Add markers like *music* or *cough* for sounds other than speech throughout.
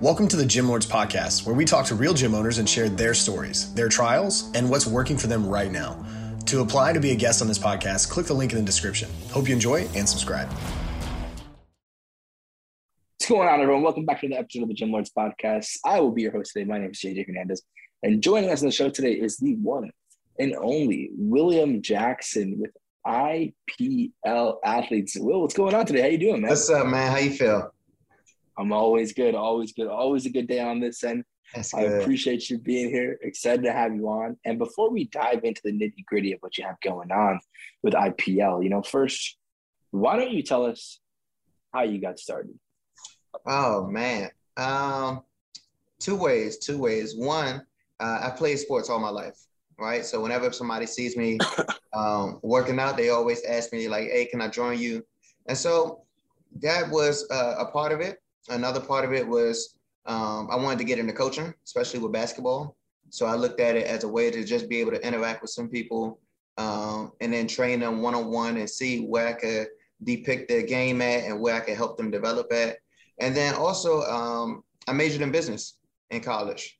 Welcome to the Gym Lords Podcast, where we talk to real gym owners and share their stories, their trials, and what's working for them right now. To apply to be a guest on this podcast, click the link in the description. Hope you enjoy and subscribe. What's going on, everyone? Welcome back to the episode of the Gym Lords Podcast. I will be your host today. My name is JJ Hernandez, and joining us on the show today is the one and only William Jackson with IPL Athletes. Will, what's going on today? How you doing, man? What's up, man? How you feel? I'm always good, always good, always a good day on this end. I appreciate you being here. Excited to have you on. And before we dive into the nitty gritty of what you have going on with IPL, you know, first, why don't you tell us how you got started? Oh man. Um, two ways. Two ways. One, uh, I played sports all my life, right? So whenever somebody sees me *coughs* um, working out, they always ask me like, "Hey, can I join you?" And so that was uh, a part of it. Another part of it was um, I wanted to get into coaching, especially with basketball. So I looked at it as a way to just be able to interact with some people um, and then train them one on one and see where I could depict their game at and where I could help them develop at. And then also, um, I majored in business in college.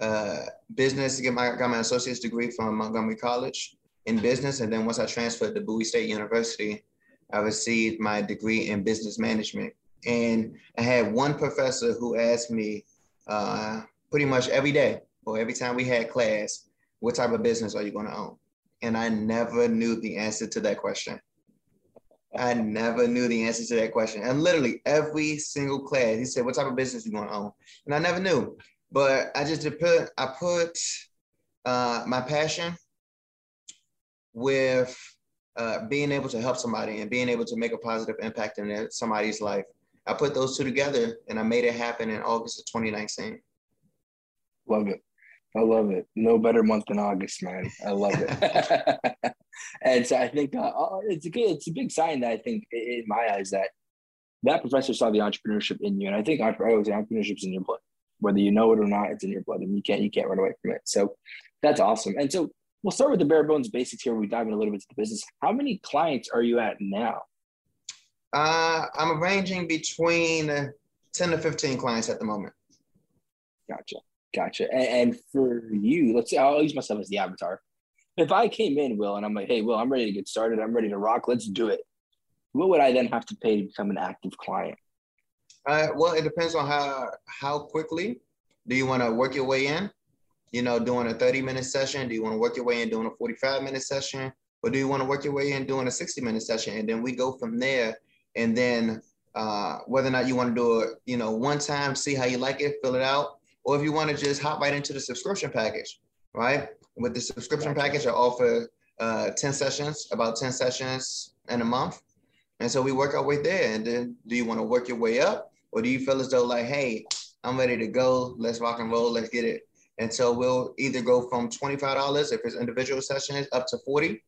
Uh, business, get my got my associate's degree from Montgomery College in business, and then once I transferred to Bowie State University, I received my degree in business management. And I had one professor who asked me uh, pretty much every day or every time we had class, what type of business are you going to own? And I never knew the answer to that question. I never knew the answer to that question. And literally every single class, he said, "What type of business are you going to own?" And I never knew. But I just put I put uh, my passion with uh, being able to help somebody and being able to make a positive impact in somebody's life. I put those two together and I made it happen in August of 2019. Love it. I love it. No better month than August, man. I love it. *laughs* and so I think uh, oh, it's a good, it's a big sign that I think in my eyes that that professor saw the entrepreneurship in you, and I think I always say entrepreneurship's in your blood, whether you know it or not. It's in your blood, and you can't you can't run away from it. So that's awesome. And so we'll start with the bare bones basics here. We dive in a little bit to the business. How many clients are you at now? Uh, I'm ranging between uh, 10 to 15 clients at the moment. Gotcha. Gotcha. And, and for you, let's say I'll use myself as the avatar. If I came in, Will, and I'm like, hey, Will, I'm ready to get started. I'm ready to rock. Let's do it. What would I then have to pay to become an active client? Uh, well, it depends on how how quickly do you want to work your way in. You know, doing a 30 minute session. Do you want to work your way in doing a 45 minute session, or do you want to work your way in doing a 60 minute session? And then we go from there. And then uh, whether or not you want to do it, you know, one time, see how you like it, fill it out, or if you want to just hop right into the subscription package, right? With the subscription package, I offer uh, 10 sessions, about 10 sessions in a month. And so we work our way there. And then do you want to work your way up? Or do you feel as though like, hey, I'm ready to go. Let's rock and roll. Let's get it. And so we'll either go from $25 if it's individual sessions up to 40,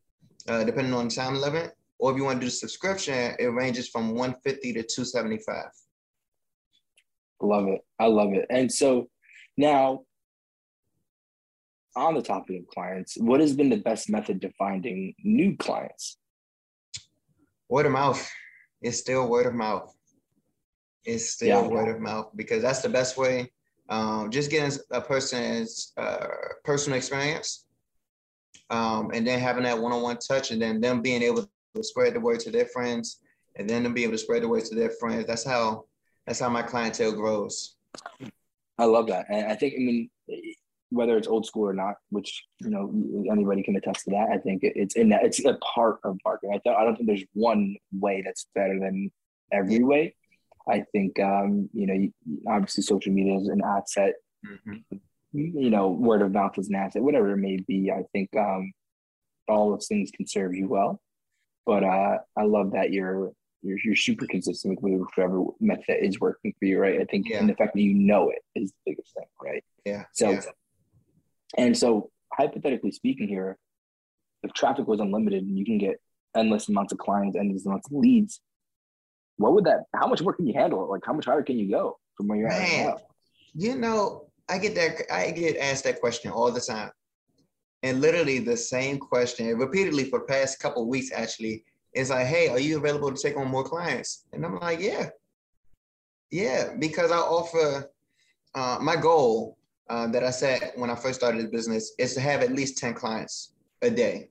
uh, depending on time limit. Or if you want to do the subscription, it ranges from 150 to 275. Love it. I love it. And so now, on the topic of clients, what has been the best method to finding new clients? Word of mouth. It's still word of mouth. It's still Yeah. word of mouth because that's the best way. Um, just getting a person's uh, personal experience um, and then having that one-on-one touch and then them being able to spread the word to their friends and then them be able to spread the word to their friends. That's how that's how my clientele grows. I love that. And I think, I mean, whether it's old school or not, which, you know, anybody can attest to that. I think it's in that, it's a part of marketing. I, don't, I don't think there's one way that's better than every way. I think, um, you know, you- obviously social media is an asset you know, word of mouth is an asset, whatever it may be. I think um, all those things can serve you well. But uh, I love that you're you're you're super consistent with whichever method is working for you, right? I think, Yeah. and the fact that you know it is the biggest thing, right? Yeah. So, yeah. and so hypothetically speaking, here, if traffic was unlimited and you can get endless amounts of clients, endless amounts of leads, what would that? How much work can you handle? Like, how much higher can you go from where you're at Man, now? You know, I get that I get asked that question all the time. And literally the same question repeatedly for the past couple of weeks actually is like, hey, are you available to take on more clients? And I'm like, yeah. Yeah, because I offer uh, my goal uh, that I set when I first started the business is to have at least 10 clients a day.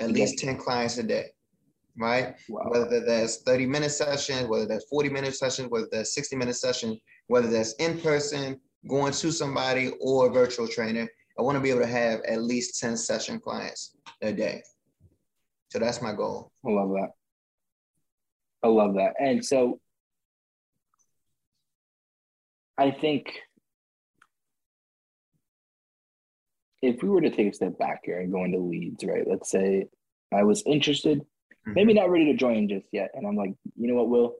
At least 10 clients a day, right? Wow. Whether that's 30 minute sessions, whether that's 40 minute sessions, whether that's 60 minute session, whether that's in person, going to somebody or a virtual trainer, I want to be able to have at least 10 session clients a day. So that's my goal. I love that. I love that. And so I think if we were to take a step back here and go into leads, right? Let's say I was interested, mm-hmm. maybe not ready to join just yet. And I'm like, you know what, Will?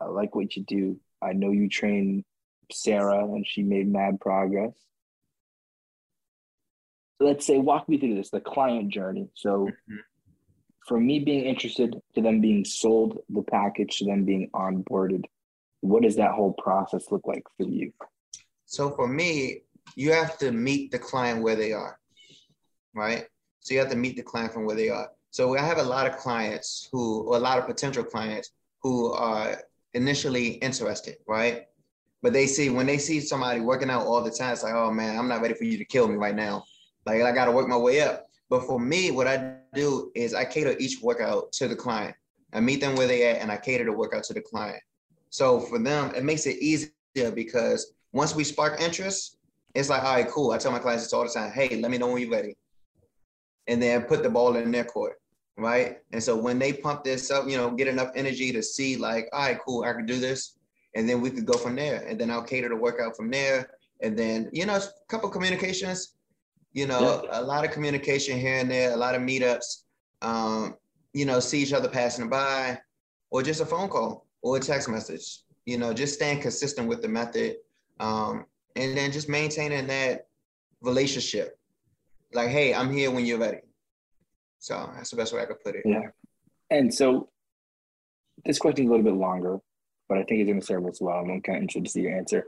I like what you do. I know you train Sarah and she made mad progress. Let's say, walk me through this the client journey. So, mm-hmm. from me being interested to them being sold the package to them being onboarded, what does that whole process look like for you? So, for me, you have to meet the client where they are, right? So you have to meet the client from where they are. So I have a lot of clients who, or a lot of potential clients who are initially interested, right? But they see when they see somebody working out all the time, it's like, oh man, I'm not ready for you to kill me right now. Like I got to work my way up. But for me, what I do is I cater each workout to the client. I meet them where they at, and I cater the workout to the client. So for them, it makes it easier because once we spark interest, it's like, all right, cool. I tell my clients all the time, hey, let me know when you're ready. And then put the ball in their court, right? And so when they pump this up, you know, get enough energy to see like, all right, cool, I can do this. And then we could go from there. And then I'll cater the workout from there. And then, you know, a couple communications, you know, yeah. a lot of communication here and there, a lot of meetups, um, you know, see each other passing by, or just a phone call or a text message, you know, just staying consistent with the method. Um, and then just maintaining that relationship. Like, hey, I'm here when you're ready. So that's the best way I could put it. Yeah. And so this question is a little bit longer, but I think it's going to serve us well. I'm kind of interested to see your answer. If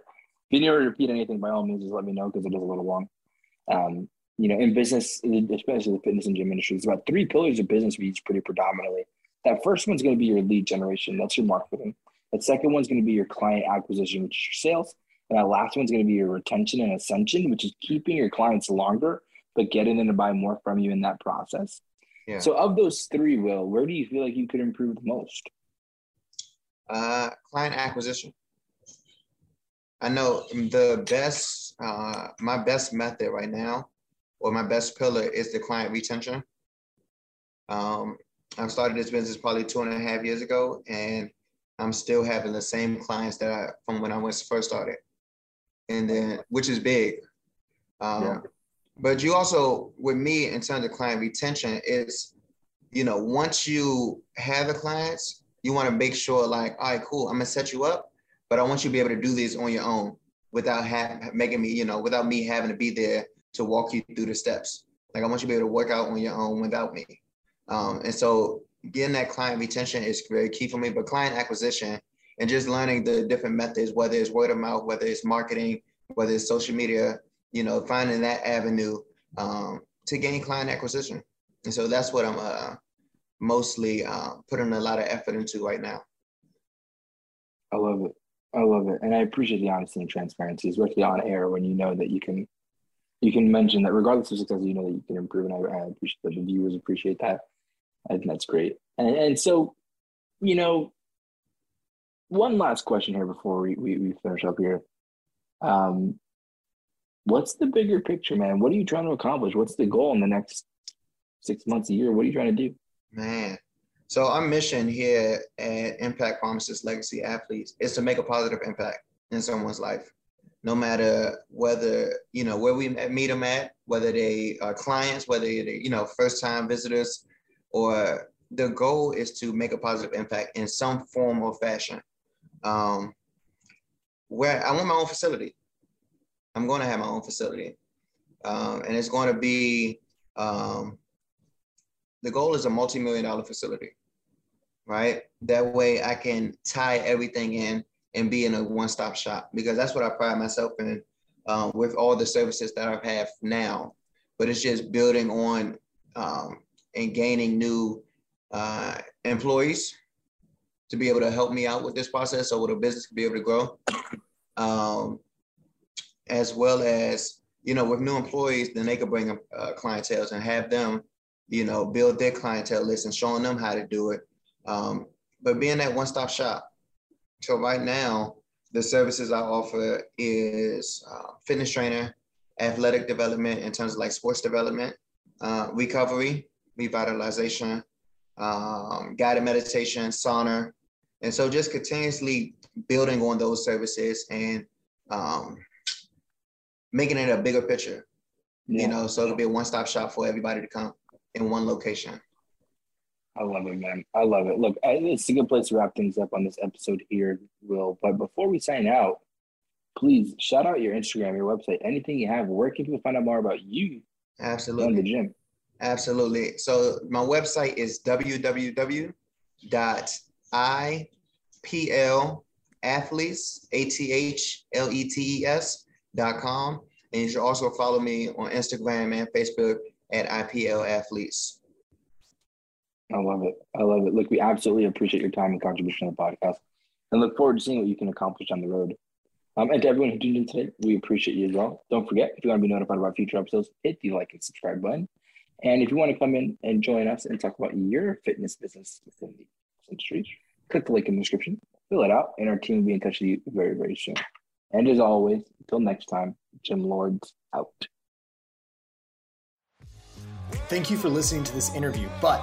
you need to repeat anything, by all means, just let me know because it is a little long. Um, you know, in business, especially the fitness and gym industry, it's about three pillars of business we use pretty predominantly. That first one's going to be your lead generation. That's your marketing. That second one's going to be your client acquisition, which is your sales. And that last one's going to be your retention and ascension, which is keeping your clients longer, but getting them to buy more from you in that process. Yeah. So, of those three, Will, where do you feel like you could improve the most? Uh, client acquisition. I know the best, uh, my best method right now, or my best pillar is the client retention. Um, I started this business probably two and a half years ago, and I'm still having the same clients that I from when I was first started and then which is big. Um, yeah. But you also, with me, in terms of client retention, is you know once you have the clients, you want to make sure like, all right, cool, I'm gonna set you up, but I want you to be able to do this on your own without ha- making me, you know, without me having to be there to walk you through the steps. Like I want you to be able to work out on your own without me. Um, and so getting that client retention is very key for me. But client acquisition and just learning the different methods, whether it's word of mouth, whether it's marketing, whether it's social media, you know, finding that avenue um, to gain client acquisition. And so that's what I'm uh, mostly uh, putting a lot of effort into right now. I love it. I love it, and I appreciate the honesty and transparency, especially on air when you know that you can, you can mention that regardless of success, you know that you can improve, and I, I appreciate that the viewers appreciate that. I think that's great. And and so, you know, one last question here before we, we, we finish up here. Um, what's the bigger picture, man? What are you trying to accomplish? What's the goal in the next six months, a year? What are you trying to do? Man, so our mission here at Impact Pharmacist Legacy Athletes is to make a positive impact in someone's life, no matter whether you know where we meet them at, whether they are clients, whether they you know first time visitors, or the goal is to make a positive impact in some form or fashion. Um, where I want my own facility. I'm going to have my own facility, um, and it's going to be um, the goal is a multi-million dollar facility, right? That way I can tie everything in and be in a one-stop shop because that's what I pride myself in um, with all the services that I have now. But it's just building on um, and gaining new uh, employees to be able to help me out with this process so the business can be able to grow. um, as well as you know with new employees, then they could bring a uh, clientele and have them, you know, build their clientele list and showing them how to do it. Um, but being that one-stop shop. So right now, the services I offer is uh, fitness trainer, athletic development in terms of like sports development, uh, recovery, revitalization, um, guided meditation, sauna. And so just continuously building on those services and um, making it a bigger picture, yeah. you know, so it'll be a one-stop shop for everybody to come in one location. I love it, man. I love it. Look, it's a good place to wrap things up on this episode here, Will. But before we sign out, please shout out your Instagram, your website, anything you have. Where can people find out more about you? Absolutely. the gym. Absolutely. So my website is www.iplathletes, A-T-H-L-E-T-E-S dot com. And you should also follow me on Instagram and Facebook at IPL Athletes. I love it. I love it. Look, we absolutely appreciate your time and contribution to the podcast and look forward to seeing what you can accomplish on the road. Um, and to everyone who tuned in today, we appreciate you as well. Don't forget, if you want to be notified about future episodes, hit the like and subscribe button. And if you want to come in and join us and talk about your fitness business within the industry, click the link in the description, fill it out, and our team will be in touch with you very, very soon. And as always, until next time, Gym Lords out. Thank you for listening to this interview, but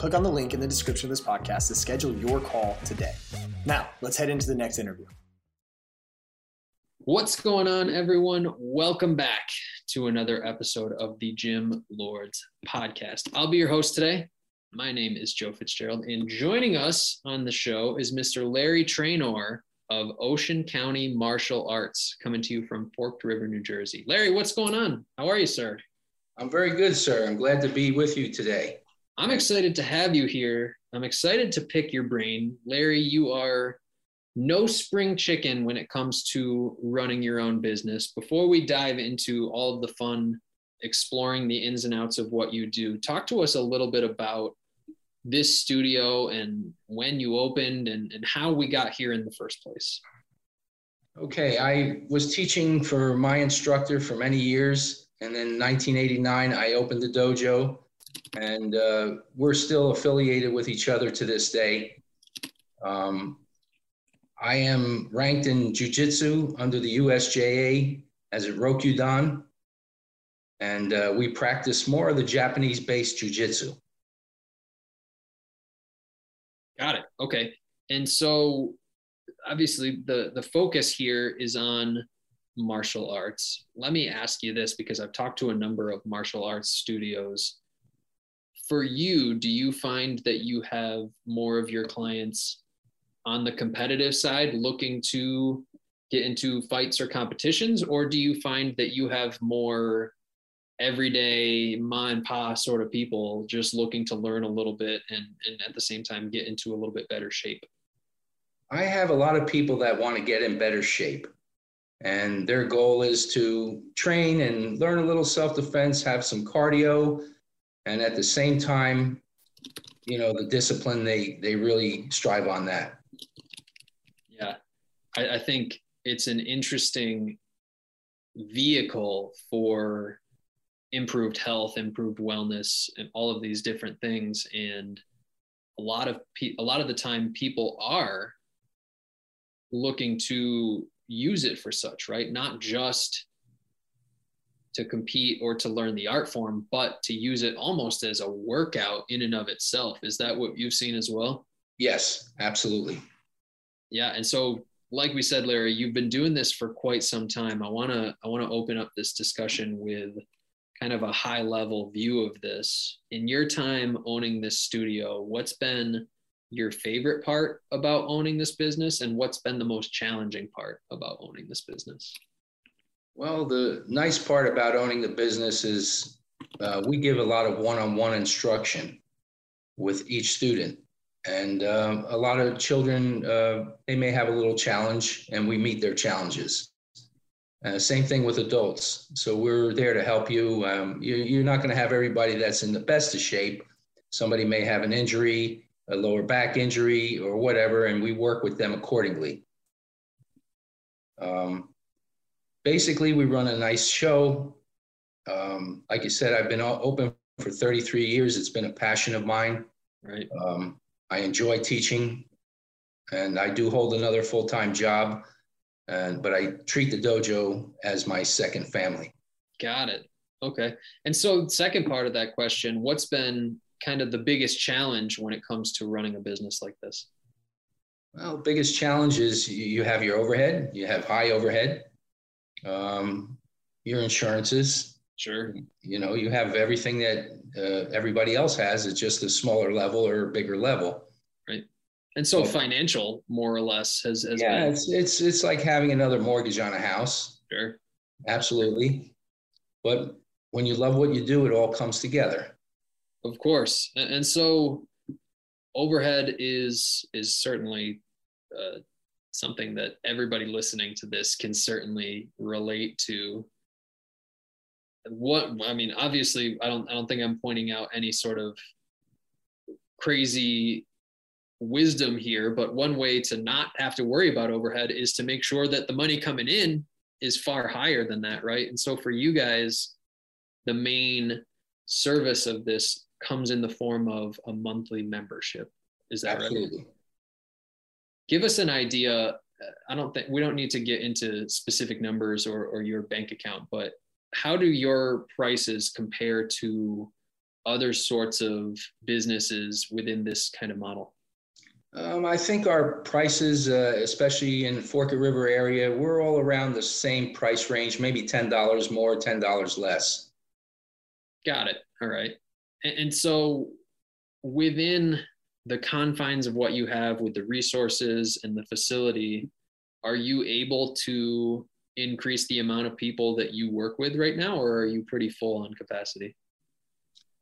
Click on the link in the description of this podcast to schedule your call today. Now, let's head into the next interview. What's going on, everyone? Welcome back to another episode of the Gym Lords podcast. I'll be your host today. My name is Joe Fitzgerald, and joining us on the show is Mr. Larry Trainor of Ocean County Martial Arts, coming to you from Forked River, New Jersey. Larry, what's going on? How are you, sir? I'm very good, sir. I'm glad to be with you today. I'm excited to have you here. I'm excited to pick your brain. Larry, you are no spring chicken when it comes to running your own business. Before we dive into all of the fun exploring the ins and outs of what you do, talk to us a little bit about this studio and when you opened and, and how we got here in the first place. Okay, I was teaching for my instructor for many years. And then 1989, I opened the dojo, and uh, we're still affiliated with each other to this day. Um, I am ranked in Jiu-Jitsu under the USJA as a Rokudan, and uh, we practice more of the Japanese-based Jiu-Jitsu. Got it. Okay. And so obviously the the focus here is on martial arts. Let me ask you this because I've talked to a number of martial arts studios. For you, do you find that you have more of your clients on the competitive side looking to get into fights or competitions or do you find that you have more everyday ma and pa sort of people just looking to learn a little bit and, and at the same time get into a little bit better shape? I have a lot of people that want to get in better shape. And their goal is to train and learn a little self defense, have some cardio, and at the same time, you know, the discipline, they, they really strive on that. Yeah. I, I think it's an interesting vehicle for improved health, improved wellness, and all of these different things. And a lot of pe- a lot of the time, people are looking to use it for such, right? Not just to compete or to learn the art form, but to use it almost as a workout in and of itself. Is that what you've seen as well? Yes, absolutely. Yeah, and so like we said, Larry, you've been doing this for quite some time. I wanna I wanna open up this discussion with kind of a high level view of this. In your time owning this studio, what's been your favorite part about owning this business and what's been the most challenging part about owning this business? Well, the nice part about owning the business is uh, we give a lot of one-on-one instruction with each student. And um, a lot of children, uh, they may have a little challenge and we meet their challenges. Uh, same thing with adults. So we're there to help you. Um, you you're not going to have everybody that's in the best of shape. Somebody may have an injury, a lower back injury, or whatever, and we work with them accordingly. Um, basically, we run a nice show. Um, like you said, I've been open for 33 years. It's been a passion of mine. Right. Um, I enjoy teaching, and I do hold another full time job. And but I treat the dojo as my second family. Got it. Okay. And so, second part of that question: What's been kind of the biggest challenge when it comes to running a business like this? Well, biggest challenge is you have your overhead. You have high overhead. Um, your insurances. Sure. You know, you have everything that uh, everybody else has. It's just a smaller level or a bigger level. Right. And so, financial, more or less, has, has yeah, been. it's it's it's like having another mortgage on a house. Sure. Absolutely. But when you love what you do, it all comes together. Of course. And, and so, overhead is is certainly uh, something that everybody listening to this can certainly relate to. What i mean obviously i don't i don't think i'm pointing out any sort of crazy wisdom here but one way to not have to worry about overhead is to make sure that the money coming in is far higher than that right? And so for you guys the main service of this comes in the form of a monthly membership. Is that Absolutely. right give us an idea i don't think we don't need to get into specific numbers or, or your bank account but how do your prices compare to other sorts of businesses within this kind of model? Um, I think our prices, uh, especially in Forked River area, we're all around the same price range, maybe ten dollars more, ten dollars less. got it. All right. And, and so within the confines of what you have with the resources and the facility are you able to increase the amount of people that you work with right now or are you pretty full on capacity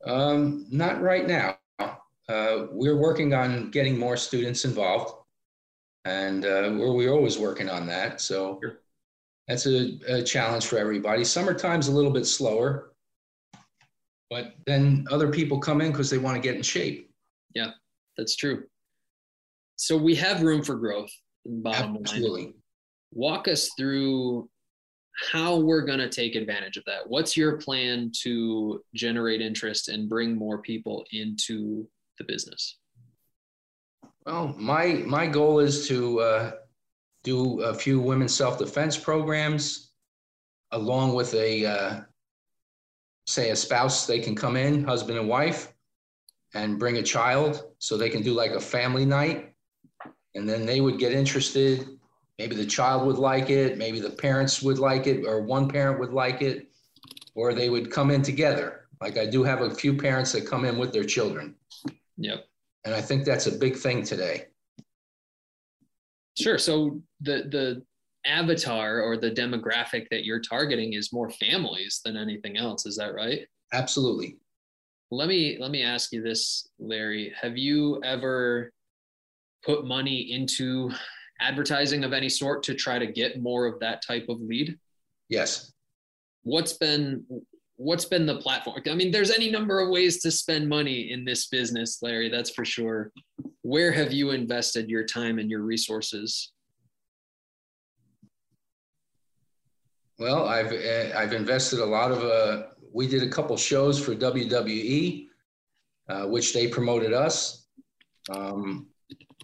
Um, not right now. Uh, we're working on getting more students involved, and uh, we're we're always working on that. So Sure. that's a, a challenge for everybody. Summertime's a little bit slower, but then other people come in because they want to get in shape. That's true so we have room for growth bottom line Absolutely. walk us through how we're going to take advantage of that. What's your plan to generate interest and bring more people into the business? Well, my my goal is to uh, do a few women's self defense programs, along with a uh, say a spouse. They can come in, husband and wife, and bring a child, so they can do like a family night, and then they would get interested. Maybe the child would like it, maybe the parents would like it, or one parent would like it, or they would come in together. Like I do have a few parents that come in with their children. Yep. And I think that's a big thing today. Sure. So the the avatar or the demographic that you're targeting is more families than anything else. Is that right? Absolutely. Let me let me ask you this, Larry. Have you ever put money into advertising of any sort to try to get more of that type of lead? Yes. what's been what's been the platform i mean there's any number of ways to spend money in this business larry that's for sure where have you invested your time and your resources Well, I've uh, I've invested a lot of. Uh, we did a couple shows for WWE, uh, which they promoted us. Um,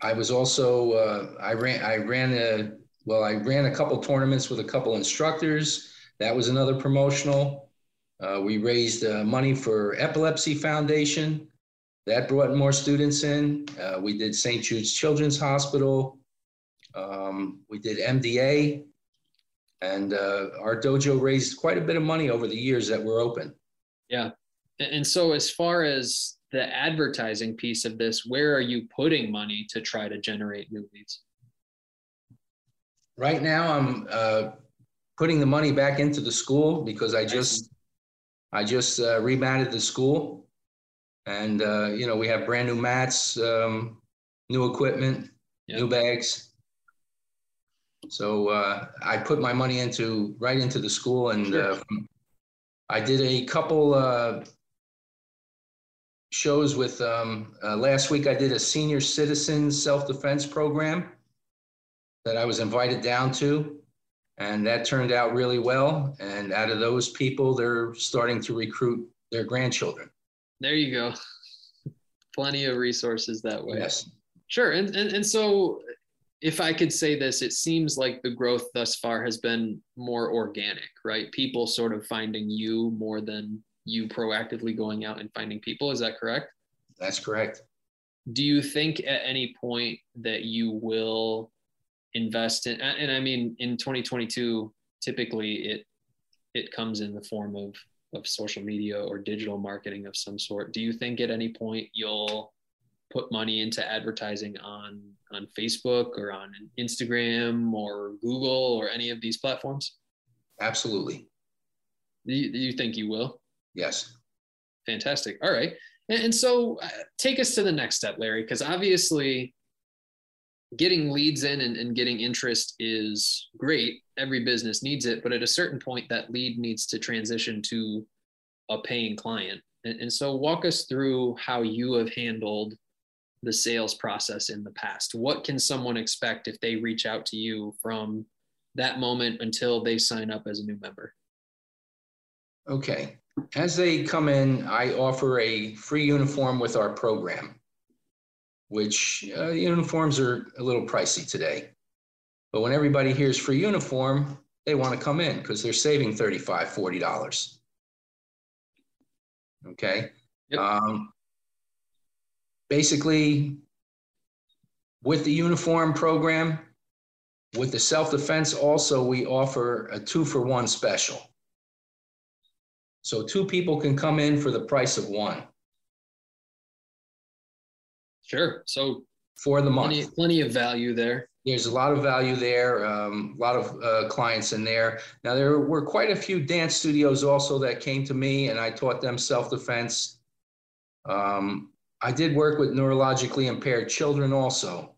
I was also uh, I ran I ran a well I ran a couple tournaments with a couple instructors. That was another promotional. Uh, we raised uh, money for Epilepsy Foundation. That brought more students in. Uh, we did St. Jude's Children's Hospital. Um, we did MDA. And uh, our dojo raised quite a bit of money over the years that we're open. yeah and so as far as the advertising piece of this where are you putting money to try to generate new leads Right now, I'm uh, putting the money back into the school because I just I just uh, rematted the school, and uh, you know we have brand new mats, um, new equipment, yep. new bags. So uh, I put my money into right into the school, and sure. Uh, I did a couple uh, shows with. Um, uh, last week, I did a senior citizen self defense program that I was invited down to, and that turned out really well. And out of those people, they're starting to recruit their grandchildren. There you go. Plenty of resources that way. Yes. Sure. And, and, and so if I could say this, it seems like the growth thus far has been more organic, right? People sort of finding you more than you proactively going out and finding people. Is that correct? That's correct. Do you think at any point that you will invest in, and I mean, in 2022, typically it, it comes in the form of, of social media or digital marketing of some sort. Do you think at any point you'll put money into advertising on on Facebook or on Instagram or Google or any of these platforms? Absolutely. Do you, do you think you will? Yes. Fantastic. All right. And, and so uh, take us to the next step, Larry, because obviously getting leads in and, and getting interest is great. Every business needs it. But at a certain point, that lead needs to transition to a paying client. And, and so walk us through how you have handled the sales process in the past? What can someone expect if they reach out to you from that moment until they sign up as a new member? Okay. As they come in, I offer a free uniform with our program, which uh, uniforms are a little pricey today. But when everybody hears free uniform, they want to come in because they're saving $35, $40. Okay. Yep. Um, basically with the uniform program, with the self-defense also, we offer a two for one special. So two people can come in for the price of one. Sure. So for the month. Plenty, plenty of value there. There's a lot of value there, um, a lot of uh, clients in there. Now, there were quite a few dance studios also that came to me, and I taught them self defense. Um, I did work with neurologically impaired children also,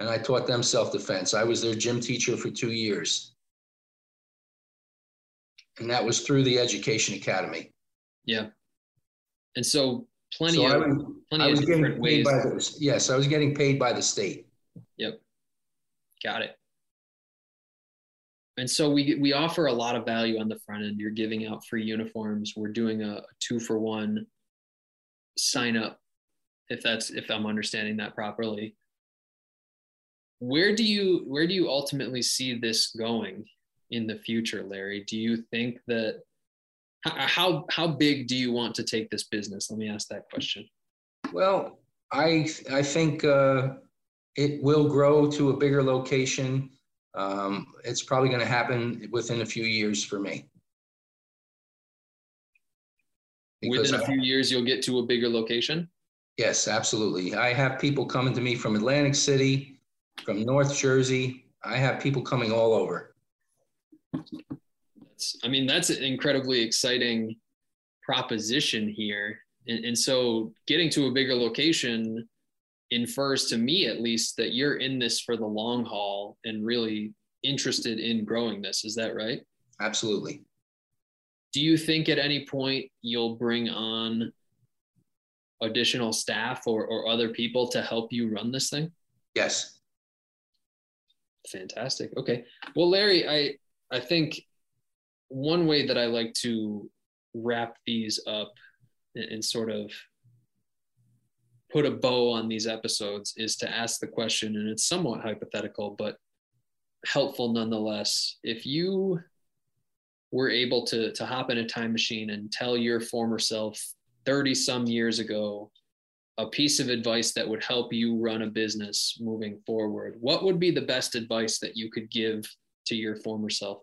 and I taught them self defense. I was their gym teacher for two years. And that was through the Education Academy. Yeah. And so plenty so of I was, plenty I was of different ways. The, yes, I was getting paid by the state. Yep. Got it. And so we we offer a lot of value on the front end. You're giving out free uniforms. We're doing a, a two for one sign up if that's if i'm understanding that properly. Where do you where do you ultimately see this going in the future larry? Do you think that how how big do you want to take this business? Let me ask that question. Well i i think uh, it will grow to a bigger location. Um, it's probably going to happen within a few years for me. Within a few years you'll get to a bigger location Yes, absolutely. I have people coming to me from Atlantic City, from North Jersey. I have people coming all over. That's, I mean, that's an incredibly exciting proposition here. And, and so getting to a bigger location infers to me, at least, that you're in this for the long haul and really interested in growing this. Is that right? Absolutely. Do you think at any point you'll bring on additional staff or, or other people to help you run this thing? Yes. Fantastic. Okay. Well, Larry, I I think one way that I like to wrap these up and, and sort of put a bow on these episodes is to ask the question, and it's somewhat hypothetical, but helpful nonetheless. If you were able to to hop in a time machine and tell your former self 30 some years ago a piece of advice that would help you run a business moving forward, what would be the best advice that you could give to your former self?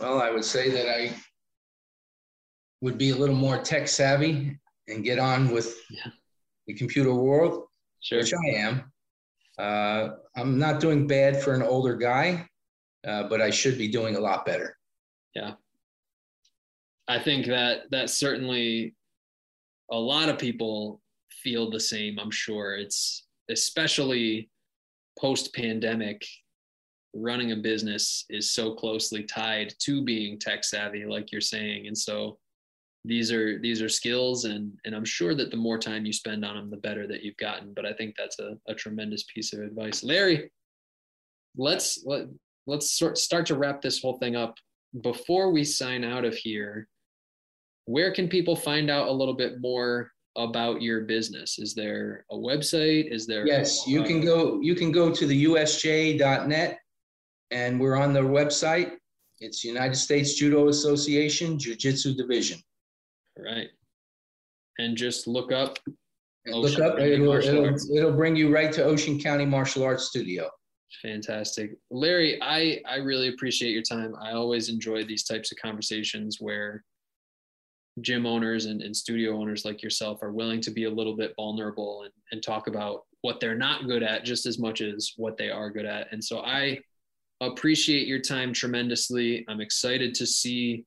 Well, I would say that I would be a little more tech savvy and get on with yeah. the computer world, sure. which I am. Uh, I'm not doing bad for an older guy. uh, but I should be doing a lot better. Yeah. I think that that certainly a lot of people feel the same, I'm sure. It's especially post pandemic running a business is so closely tied to being tech savvy like you're saying. And so these are these are skills and and i'm sure that the more time you spend on them the better that you've gotten. But i think that's a, a tremendous piece of advice. Larry let's let, let's sort, start to wrap this whole thing up. Before we sign out of here where can people find out a little bit more about your business? Is there a website? Is there yes you can uh, go you can go to the usj.net and we're on the website. It's united states judo association jiu-jitsu division. Right. And just look up look up it'll, it'll, it'll bring you right to ocean county martial arts studio. Fantastic. Larry i i really appreciate your time. I always enjoy these types of conversations where gym owners and, and studio owners like yourself are willing to be a little bit vulnerable and, and talk about what they're not good at just as much as what they are good at. And so I appreciate your time tremendously. I'm excited to see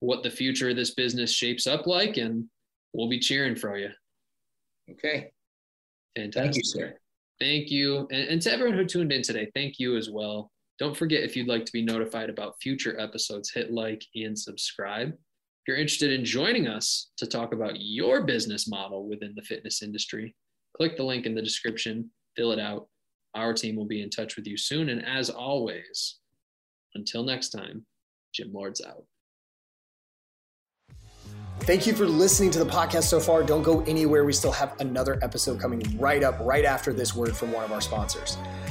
what the future of this business shapes up like, and we'll be cheering for you. Okay. Fantastic. Thank you, sir. Thank you. And, and to everyone who tuned in today, thank you as well. Don't forget if you'd like to be notified about future episodes, hit like and subscribe you're interested in joining us to talk about your business model within the fitness industry, click the link in the description, fill it out. Our team will be in touch with you soon. And as always, until next time, Gym Lords out. Thank you for listening to the podcast so far. Don't go anywhere. We still have another episode coming right up, right after this word from one of our sponsors.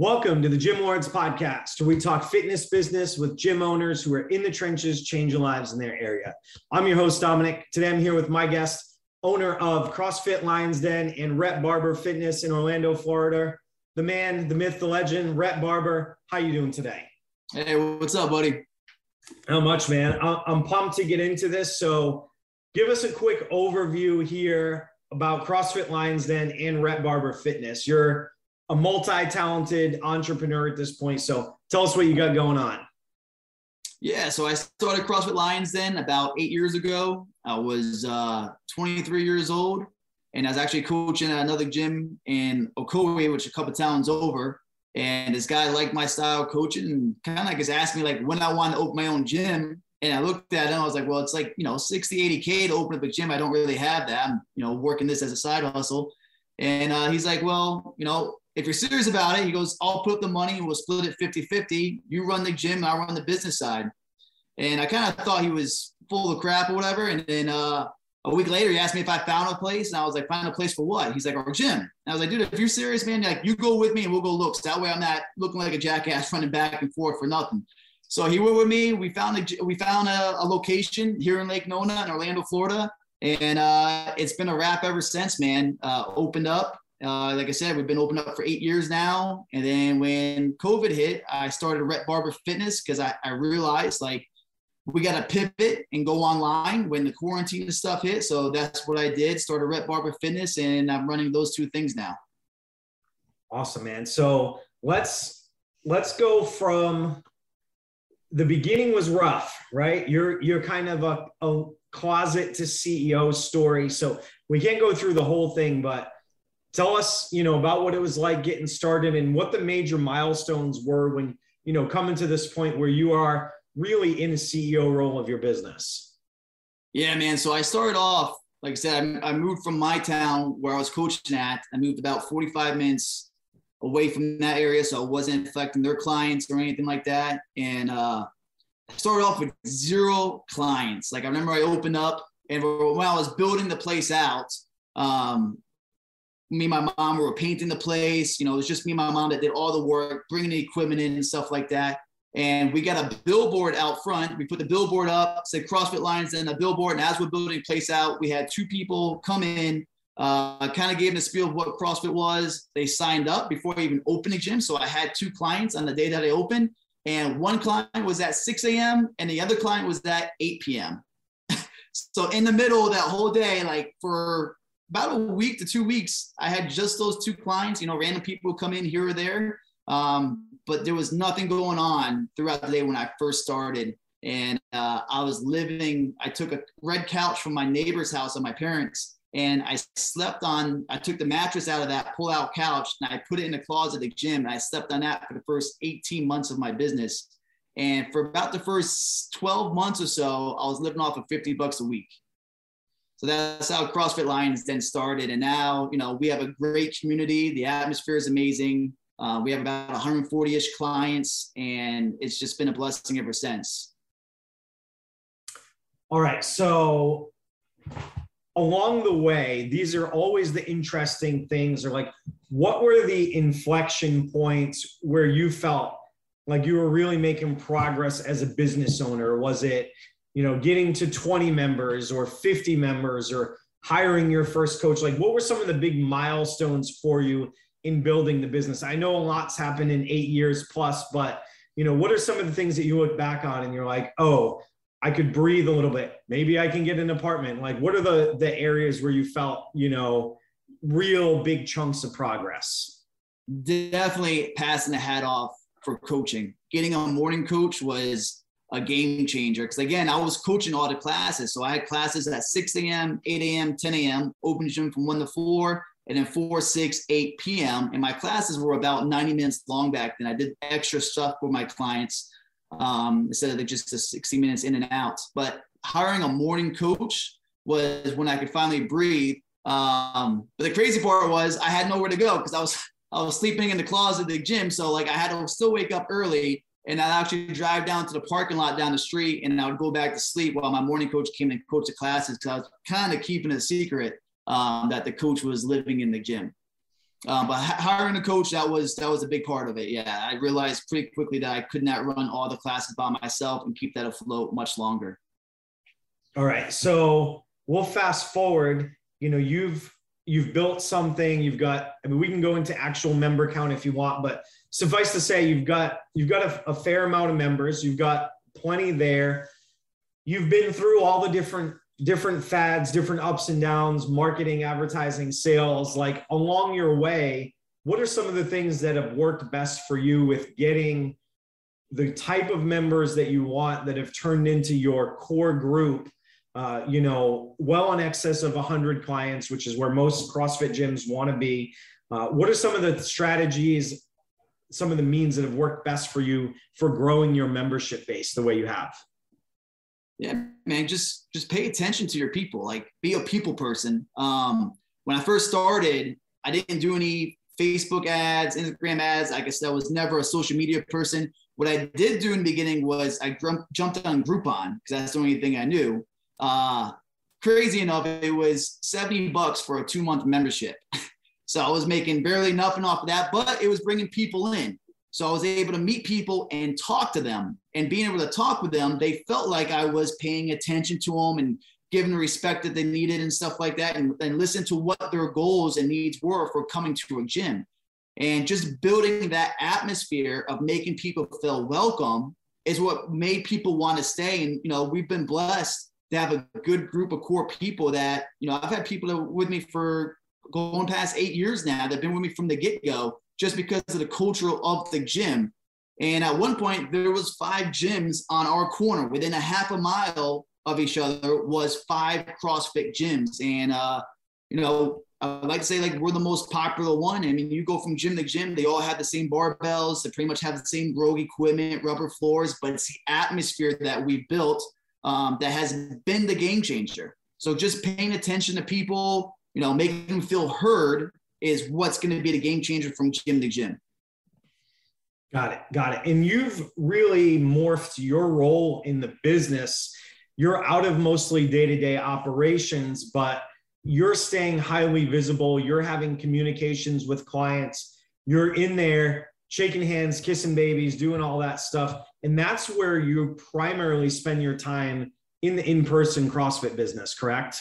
Welcome to the Gym Lords podcast, where we talk fitness business with gym owners who are in the trenches, changing lives in their area. I'm your host, Dominic. Today I'm here with my guest, owner of CrossFit Lions Den and Rhett Barber Fitness in Orlando, Florida, the man, the myth, the legend, Rhett Barber. How you doing today? Hey, what's up, buddy? How much, man? I'm pumped to get into this. So, give us a quick overview here about CrossFit Lions Den and Rhett Barber Fitness. You're a multi-talented entrepreneur at this point. So, tell us what you got going on. Yeah, so I started CrossFit Lions Den about eight years ago. I was uh, 23 years old and I was actually coaching at another gym in Ocoee, which a couple towns over. And this guy liked my style of coaching and kind of like just asked me like when I want to open my own gym. And I looked at him, I was like, well, it's like, you know, 60, 80K to open up a gym. I don't really have that. I'm, you know, working this as a side hustle. And uh, he's like, well, you know, if you're serious about it, he goes, I'll put up the money and we'll split it 50 50. You run the gym, I'll run the business side. And I kind of thought he was full of crap or whatever. And then uh, a week later, he asked me if I found a place, and I was like, "Find a place for what?" He's like, "Our gym." And I was like, "Dude, if you're serious, man, like you go with me, and we'll go look. So that way, I'm not looking like a jackass *laughs* running back and forth for nothing." So he went with me. We found a we found a, a location here in Lake Nona in Orlando, Florida, and uh, it's been a wrap ever since. Man, uh, opened up. Uh, like I said, we've been open up for eight years now. And then when COVID hit, I started Rhett Barber Fitness because I, I realized like we got to pivot and go online when the quarantine stuff hit. So that's what I did. Started Rhett Barber Fitness, and I'm running those two things now. Awesome, man. So let's let's go from the beginning was rough, right? You're you're kind of a, a closet to CEO story. So we can't go through the whole thing, but tell us, you know, about what it was like getting started and what the major milestones were when, you know, coming to this point where you are really in a CEO role of your business? Yeah, man. So I started off, like I said, I, moved from my town where I was coaching at. I moved about 45 minutes away from that area, so I wasn't affecting their clients or anything like that. And uh, I started off with zero clients. Like I remember I opened up, and when I was building the place out, um, me and my mom were painting the place. You know, it was just me and my mom that did all the work, bringing the equipment in and stuff like that. And we got a billboard out front. We put the billboard up, said CrossFit Lions, and a billboard. And as we're building place out, we had two people come in, uh, kind of gave them a spiel of what CrossFit was. They signed up before I even opened the gym. So I had two clients on the day that I opened. And one client was at 6 a.m. and the other client was at 8 p.m. *laughs* so in the middle of that whole day, like for about a week to two weeks, I had just those two clients, you know, random people come in here or there. Um, but there was nothing going on throughout the day when I first started. And uh, I was living, I took a red couch from my neighbor's house of my parents and I slept on, I took the mattress out of that pull out couch and I put it in the closet of the gym. And I slept on that for the first 18 months of my business. And for about the first 12 months or so, I was living off of 50 bucks a week. So that's how CrossFit Lions Den started. And now, you know, we have a great community. The atmosphere is amazing. Uh, we have about 140 ish clients, and it's just been a blessing ever since. All right. So, along the way, these are always the interesting things, or like, what were the inflection points where you felt like you were really making progress as a business owner? Was it, you know, getting to 20 members or 50 members or hiring your first coach? Like, what were some of the big milestones for you in building the business? I know a lot's happened in eight years plus, but you know, what are some of the things that you look back on and you're like, oh, I could breathe a little bit. Maybe I can get an apartment. Like, what are the the areas where you felt, you know, real big chunks of progress? Definitely passing the hat off for coaching. Getting a morning coach was a game changer because again, I was coaching all the classes. So I had classes at 6 a.m., 8 a.m., 10 a.m., open gym from one to four, and then 4, 6, 8 p.m. And my classes were about 90 minutes long back then. I did extra stuff for my clients um, instead of just the 60 minutes in and out. But hiring a morning coach was when I could finally breathe. Um, but the crazy part was I had nowhere to go because I was I was sleeping in the closet of the gym. So like I had to still wake up early and I'd actually drive down to the parking lot down the street and I would go back to sleep while my morning coach came and coached the classes because I was kind of keeping a secret um, that the coach was living in the gym. Um, but hiring a coach that was that was a big part of it. Yeah, I realized pretty quickly that I could not run all the classes by myself and keep that afloat much longer. All right, so we'll fast forward. You know, you've you've built something. You've got. I mean, we can go into actual member count if you want, but suffice to say, you've got you've got a, a fair amount of members. You've got plenty there. You've been through all the different different fads, different ups and downs, marketing, advertising, sales, like along your way, what are some of the things that have worked best for you with getting the type of members that you want that have turned into your core group? Uh, you know, well in excess of 100 clients, which is where most CrossFit gyms want to be. Uh, what are some of the strategies, some of the means that have worked best for you for growing your membership base the way you have? yeah man just just pay attention to your people like be a people person. Um when i first started i didn't do any facebook ads instagram ads i guess i was never a social media person. What i did do in the beginning was i jumped on groupon because that's the only thing i knew. Uh crazy enough it was 70 bucks for a two month membership *laughs* so i was making barely nothing off of that but it was bringing people in so I was able to meet people and talk to them. And being able to talk with them, they felt like I was paying attention to them and giving the respect that they needed and stuff like that, and, and listen to what their goals and needs were for coming to a gym. And just building that atmosphere of making people feel welcome is what made people want to stay. And, you know, we've been blessed to have a good group of core people that, you know, I've had people with me for going past eight years now that have been with me from the get go just because of the culture of the gym. And at one point, there was five gyms on our corner. Within a half a mile of each other was five CrossFit gyms. And, uh, you know, I'd like to say like we're the most popular one. I mean, you go from gym to gym, they all have the same barbells, they pretty much have the same rogue equipment, rubber floors, but it's the atmosphere that we built um, that has been the game changer. So just paying attention to people, you know, making them feel heard is what's going to be the game changer from gym to gym. Got it. Got it. And you've really morphed your role in the business. You're out of mostly day to day operations, but you're staying highly visible. You're having communications with clients. You're in there shaking hands, kissing babies, doing all that stuff. And that's where you primarily spend your time in the in person CrossFit business, correct?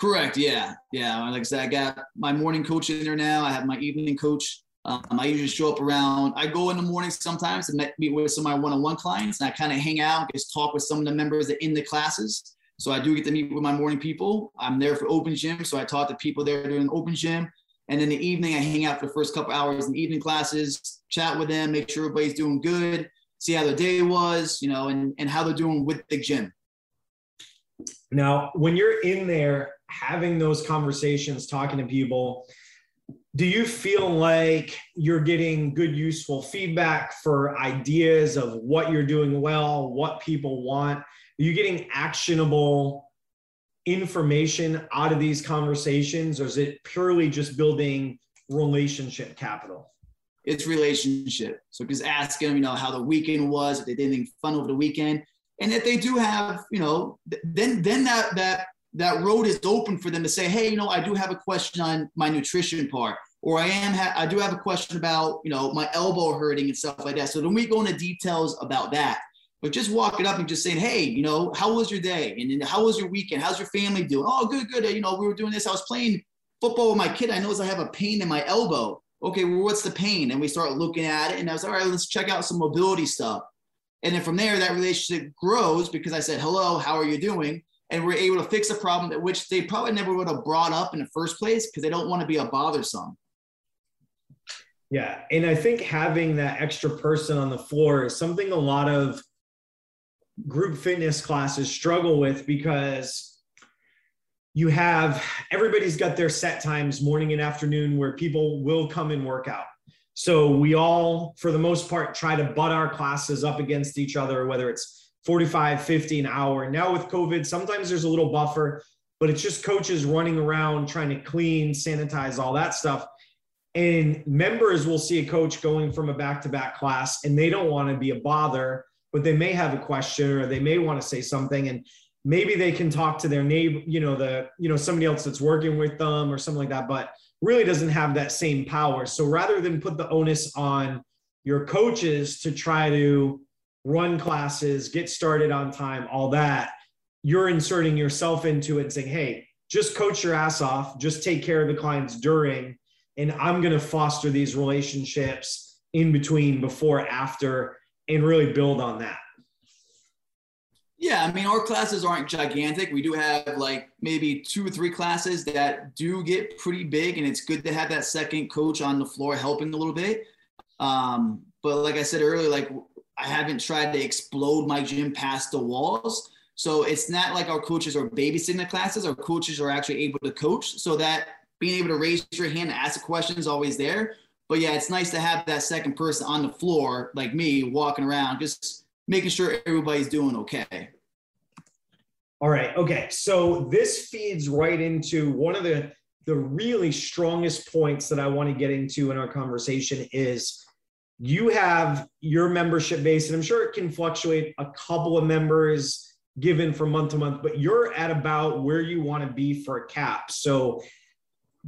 Correct. Yeah. Yeah. Like I said, I got my morning coach in there now. I have my evening coach. Um, I usually show up around, I go in the morning sometimes and meet with some of my one-on-one clients and I kind of hang out, just talk with some of the members that in the classes. So I do get to meet with my morning people. I'm there for open gym. So I talk to people there doing open gym. And in the evening, I hang out for the first couple hours in evening classes, chat with them, make sure everybody's doing good, see how their day was, you know, and, and how they're doing with the gym. Now, when you're in there having those conversations, talking to people, do you feel like you're getting good, useful feedback for ideas of what you're doing well, what people want? Are you getting actionable information out of these conversations, or is it purely just building relationship capital? It's relationship. So just asking them, you know, how the weekend was, if they did anything fun over the weekend. And if they do have, you know, then then that that that road is open for them to say, hey, you know, I do have a question on my nutrition part, or I am ha- I do have a question about, you know, my elbow hurting and stuff like that. So then we go into details about that. But just walking up and just saying, hey, you know, how was your day? And then how was your weekend? How's your family doing? Oh, good, good. You know, we were doing this. I was playing football with my kid. I noticed I have a pain in my elbow. Okay, well, what's the pain? And we start looking at it, and I was all right. Let's check out some mobility stuff. And then from there, that relationship grows because I said, hello, how are you doing? And we're able to fix a problem that which they probably never would have brought up in the first place because they don't want to be a bothersome. Yeah. And I think having that extra person on the floor is something a lot of group fitness classes struggle with because you have everybody's got their set times morning and afternoon where people will come and work out. So we all, for the most part, try to butt our classes up against each other, whether it's 45, 50 an hour. Now with COVID, sometimes there's a little buffer, but it's just coaches running around trying to clean, sanitize, all that stuff. And members will see a coach going from a back to back class and they don't want to be a bother, but they may have a question or they may want to say something. And maybe they can talk to their neighbor, you know, the, you know, somebody else that's working with them or something like that, but really doesn't have that same power. So rather than put the onus on your coaches to try to run classes, get started on time, all that, you're inserting yourself into it and saying, hey, just coach your ass off, just take care of the clients during, and I'm going to foster these relationships in between, before, after, and really build on that. Yeah, I mean, our classes aren't gigantic. We do have like maybe two or three classes that do get pretty big, and it's good to have that second coach on the floor helping a little bit. Um, but like I said earlier, like I haven't tried to explode my gym past the walls. So it's not like our coaches are babysitting the classes. Our coaches are actually able to coach so that being able to raise your hand and ask a question is always there. But yeah, it's nice to have that second person on the floor, like me, walking around, just making sure everybody's doing okay. All right. Okay. So this feeds right into one of the the really strongest points that I want to get into in our conversation is you have your membership base, and I'm sure it can fluctuate a couple of members given from month to month, but you're at about where you want to be for a cap. So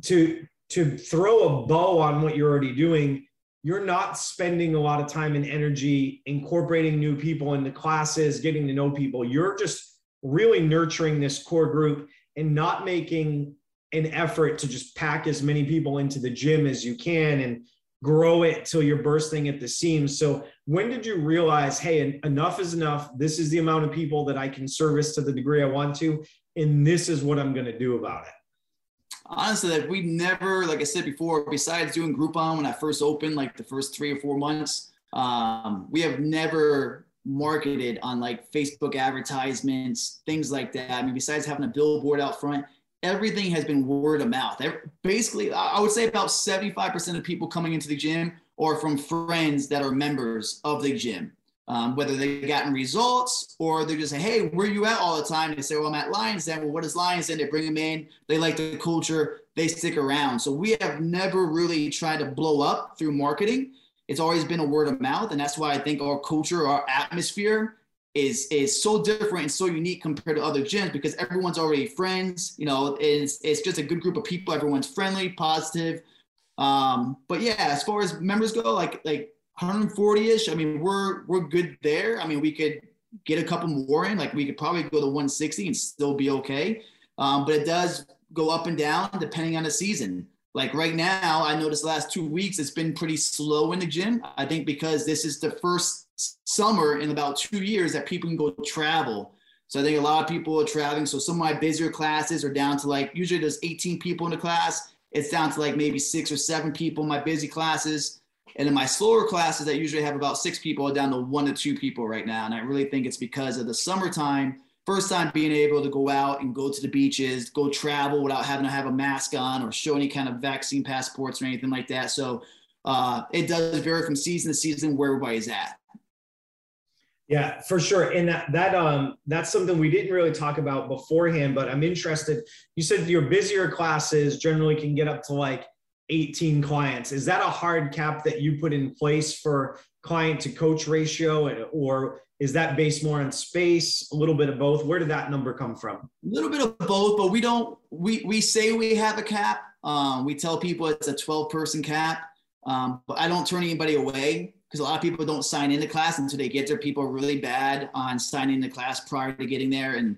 to to throw a bow on what you're already doing, you're not spending a lot of time and energy incorporating new people into classes, getting to know people. You're just really nurturing this core group and not making an effort to just pack as many people into the gym as you can and grow it till you're bursting at the seams. So when did you realize, hey, enough is enough. This is the amount of people that I can service to the degree I want to, and this is what I'm going to do about it. Honestly, like we never, like I said before, besides doing Groupon when I first opened, like the first three or four months, um, we have never marketed on like Facebook advertisements, things like that. I mean, besides having a billboard out front, everything has been word of mouth. Basically, I would say about 75% of people coming into the gym are from friends that are members of the gym. Um, whether they've gotten results or they're just say, hey, where are you at all the time? They say, well, I'm at Lions Den. Well, what is Lions Den? They bring them in. They like the culture. They stick around. So we have never really tried to blow up through marketing. It's always been a word of mouth. And that's why I think our culture, our atmosphere is is so different and so unique compared to other gyms because everyone's already friends. You know, it's it's just a good group of people. Everyone's friendly, positive. Um, but yeah, as far as members go, like like 140ish. I mean, we're we're good there. I mean, we could get a couple more in. Like we could probably go to 160 and still be okay. Um, but it does go up and down depending on the season. Like right now, I noticed last two weeks it's been pretty slow in the gym. I think because this is the first summer in about two years that people can go travel. So I think a lot of people are traveling. So some of my busier classes are down to like usually there's 18 people in the class. It's down to like maybe six or seven people in my busy classes. And in my slower classes that usually have about six people are down to one to two people right now. And I really think it's because of the summertime, first time being able to go out and go to the beaches, go travel without having to have a mask on or show any kind of vaccine passports or anything like that. So uh, it does vary from season to season where everybody's at. Yeah, for sure. And that that um that's something we didn't really talk about beforehand, but I'm interested. You said your busier classes generally can get up to like 18 clients. Is that a hard cap that you put in place for client to coach ratio or is that based more on space, a little bit of both? Where did that number come from? A little bit of both, but we don't we we say we have a cap. Um, we tell people it's a 12 person cap. Um, but I don't turn anybody away because a lot of people don't sign into class until they get there. People are really bad on signing the class prior to getting there. And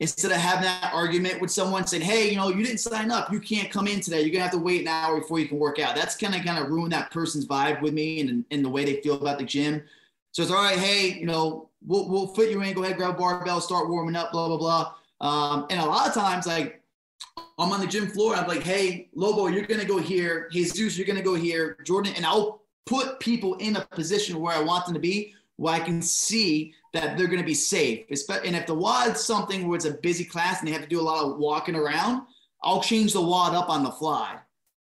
instead of having that argument with someone saying, hey, you know, you didn't sign up, you can't come in today. You're gonna have to wait an hour before you can work out. That's kind of kind of ruin that person's vibe with me and, and the way they feel about the gym. So it's all right, hey, you know, we'll, we'll fit you in, go ahead, grab barbell, start warming up, blah, blah, blah. Um, and a lot of times, like, I'm on the gym floor. I'm like, hey, Lobo, you're gonna go here. Hey Jesus, you're gonna go here. Jordan, and I'll put people in a position where I want them to be, where I can see that they're going to be safe. And if the WOD's something where it's a busy class and they have to do a lot of walking around, I'll change the WOD up on the fly.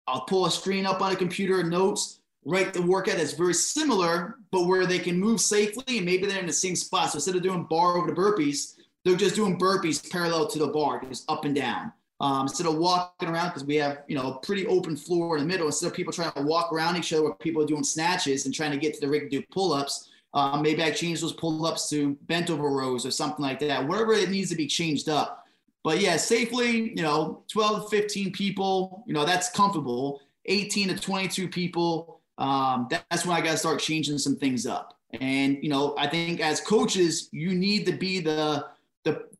I'll pull a screen up on a computer, notes, write the workout that's very similar, but where they can move safely and maybe they're in the same spot. So instead of doing bar over the burpees, they're just doing burpees parallel to the bar, just up and down um, instead of walking around because we have you know a pretty open floor in the middle instead of people trying to walk around each other where people are doing snatches and trying to get to the rig to do pull-ups um, maybe i change those pull-ups to bent over rows or something like that whatever it needs to be changed up. But yeah safely you know 12 to 15 people you know that's comfortable. 18 to 22 people um, that's when i got to start changing some things up. And you know i think as coaches you need to be the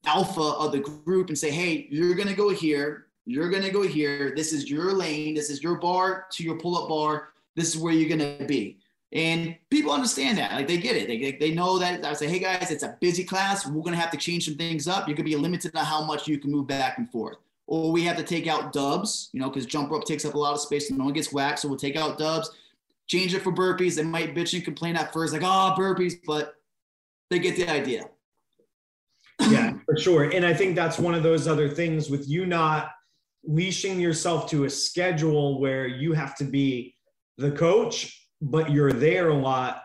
alpha of the group and say, hey, you're going to go here. You're going to go here. This is your lane. This is your bar to your pull up bar. This is where you're going to be. And people understand that. Like they get it. They, they know that. I say, hey guys, it's a busy class. We're going to have to change some things up. You're going to be limited on how much you can move back and forth. Or we have to take out dubs, you know, because jump rope takes up a lot of space and no one gets whacked. So we'll take out dubs, change it for burpees. They might bitch and complain at first, like, oh, burpees, but they get the idea yeah, for sure. And I think that's one of those other things with you not leashing yourself to a schedule where you have to be the coach, but you're there a lot,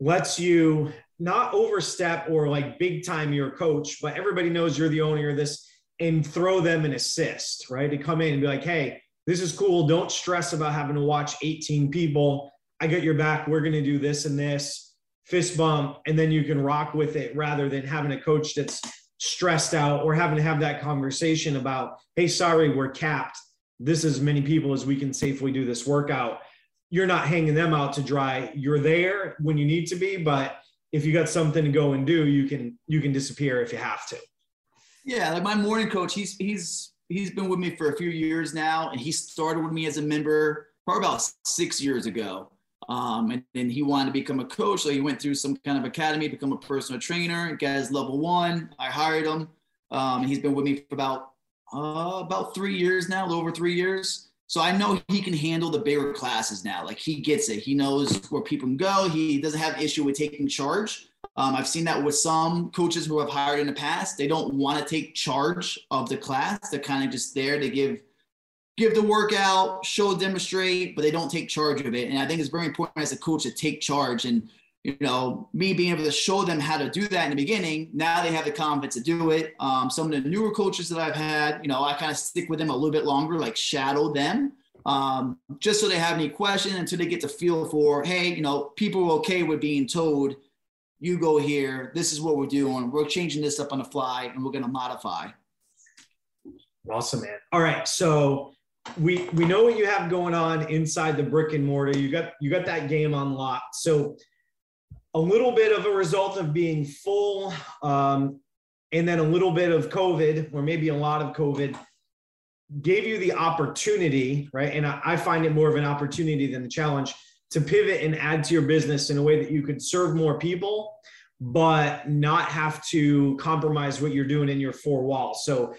lets you not overstep or like big time your coach, but everybody knows you're the owner of this and throw them an assist, right? To come in and be like, hey, this is cool. Don't stress about having to watch 18 people. I got your back. We're going to do this and this fist bump, and then you can rock with it rather than having a coach that's stressed out or having to have that conversation about, hey, sorry, we're capped. This is many people as we can safely do this workout. You're not hanging them out to dry. You're there when you need to be, but if you got something to go and do, you can you can disappear if you have to. Yeah, like my morning coach, he's he's he's been with me for a few years now, and he started with me as a member probably about six years ago. Um, and then he wanted to become a coach. So he went through some kind of academy, become a personal trainer, got his level one. I hired him. Um, and he's been with me for about uh, about three years now, over three years. So I know he can handle the bigger classes now. Like he gets it. He knows where people can go. He doesn't have issue with taking charge. Um, I've seen that with some coaches who have hired in the past. They don't want to take charge of the class. They're kind of just there to give give the workout, show, demonstrate, but they don't take charge of it. And I think it's very important as a coach to take charge. And you know, me being able to show them how to do that in the beginning, now they have the confidence to do it. Um, some of the newer coaches that I've had, you know, I kind of stick with them a little bit longer, like shadow them, um, just so they have any question until they get the feel for, hey, you know, people are okay with being told, you go here, this is what we're doing, we're changing this up on the fly, and we're going to modify. Awesome, man. All right, so we we know what you have going on inside the brick and mortar. You got you got that game unlocked. So a little bit of a result of being full, um, and then a little bit of COVID, or maybe a lot of COVID, gave you the opportunity, right? And I, I find it more of an opportunity than a challenge to pivot and add to your business in a way that you could serve more people, but not have to compromise what you're doing in your four walls. So